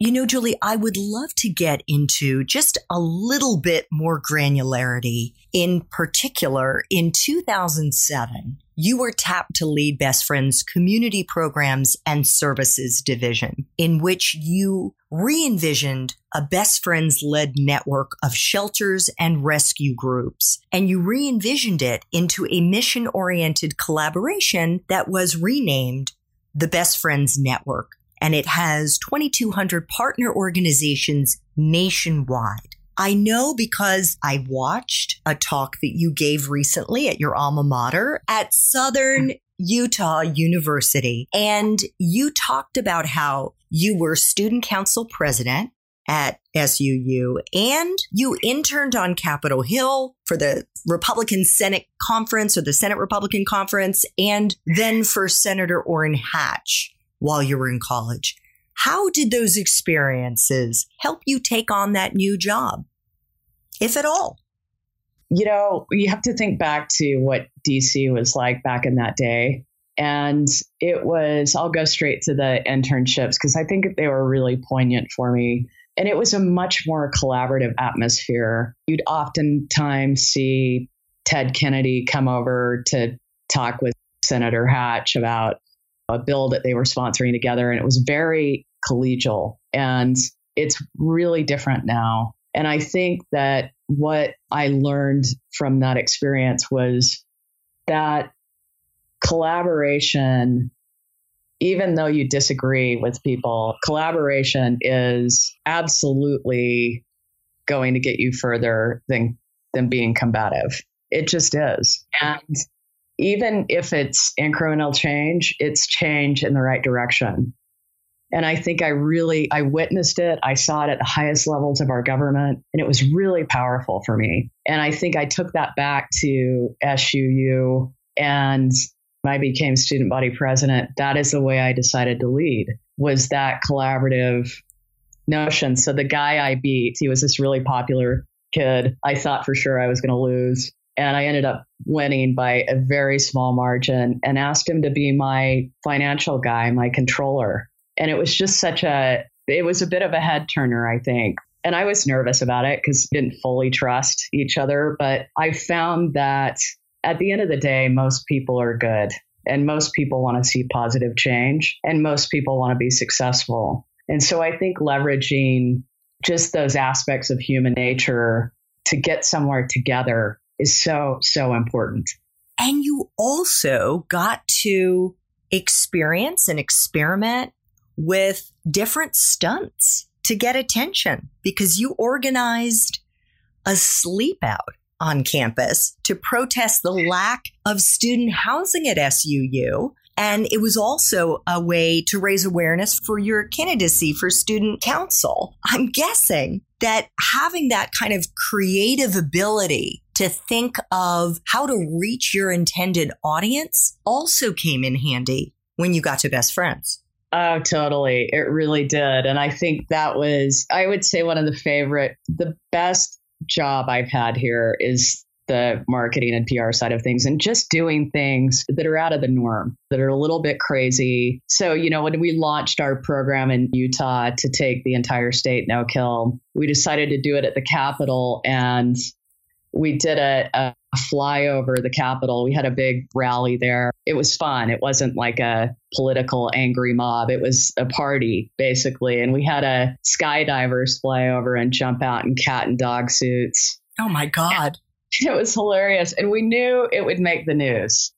You know, Julie, I would love to get into just a little bit more granularity. In particular, in 2007, you were tapped to lead Best Friends Community Programs and Services Division, in which you re envisioned a Best Friends led network of shelters and rescue groups. And you re envisioned it into a mission oriented collaboration that was renamed the Best Friends Network and it has 2,200 partner organizations nationwide. I know because I watched a talk that you gave recently at your alma mater at Southern Utah University. And you talked about how you were student council president at SUU and you interned on Capitol Hill for the Republican Senate Conference or the Senate Republican Conference and then for Senator Orrin Hatch while you were in college. How did those experiences help you take on that new job, if at all? You know, you have to think back to what DC was like back in that day. And it was, I'll go straight to the internships because I think they were really poignant for me. And it was a much more collaborative atmosphere. You'd oftentimes see Ted Kennedy come over to talk with Senator Hatch about a bill that they were sponsoring together, and it was very collegial. And it's really different now. And I think that what I learned from that experience was that collaboration, even though you disagree with people, collaboration is absolutely going to get you further than than being combative. It just is. And even if it's incremental change, it's change in the right direction. And I think I really I witnessed it. I saw it at the highest levels of our government and it was really powerful for me. And I think I took that back to SUU and I became student body president, that is the way I decided to lead was that collaborative notion. So the guy I beat, he was this really popular kid. I thought for sure I was going to lose and I ended up winning by a very small margin and asked him to be my financial guy, my controller. And it was just such a, it was a bit of a head turner, I think. And I was nervous about it because didn't fully trust each other. But I found that at the end of the day, most people are good and most people want to see positive change and most people want to be successful. And so I think leveraging just those aspects of human nature to get somewhere together is so, so important. And you also got to experience and experiment with different stunts to get attention because you organized a sleep out on campus to protest the lack of student housing at SUU. And it was also a way to raise awareness for your candidacy for student council. I'm guessing that having that kind of creative ability to think of how to reach your intended audience also came in handy when you got to best friends. Oh, totally. It really did. And I think that was, I would say, one of the favorite, the best job I've had here is the marketing and PR side of things and just doing things that are out of the norm, that are a little bit crazy. So, you know, when we launched our program in Utah to take the entire state no kill, we decided to do it at the Capitol and we did a, a flyover the Capitol. We had a big rally there. It was fun. It wasn't like a political angry mob. It was a party basically. And we had a skydivers fly over and jump out in cat and dog suits. Oh my God. It was hilarious. And we knew it would make the news.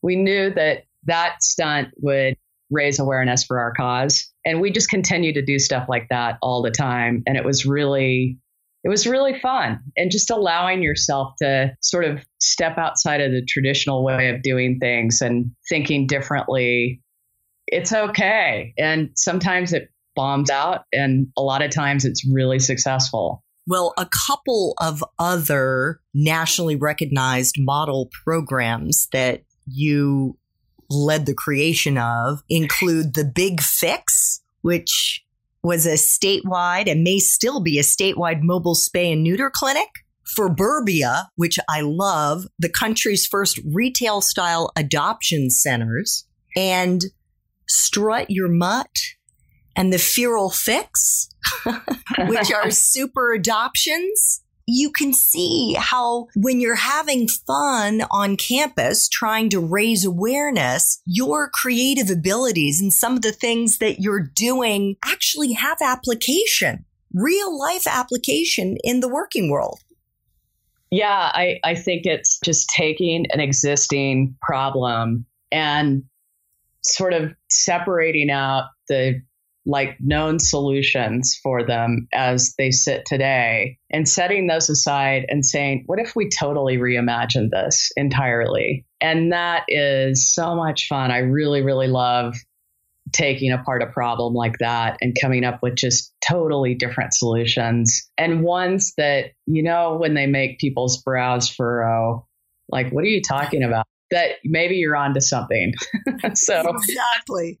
We knew that that stunt would raise awareness for our cause. And we just continue to do stuff like that all the time. And it was really, it was really fun. And just allowing yourself to sort of step outside of the traditional way of doing things and thinking differently. It's okay. And sometimes it bombs out, and a lot of times it's really successful. Well, a couple of other nationally recognized model programs that you led the creation of include the Big Fix, which was a statewide and may still be a statewide mobile spay and neuter clinic. Furburbia, which I love, the country's first retail style adoption centers, and Strut Your Mutt and the Feral Fix, which are super adoptions you can see how when you're having fun on campus trying to raise awareness, your creative abilities and some of the things that you're doing actually have application, real life application in the working world. Yeah, I, I think it's just taking an existing problem and sort of separating out the like known solutions for them as they sit today and setting those aside and saying, what if we totally reimagine this entirely? And that is so much fun. I really, really love taking apart a problem like that and coming up with just totally different solutions and ones that, you know, when they make people's brows furrow, like, what are you talking about? That maybe you're onto something. so, exactly.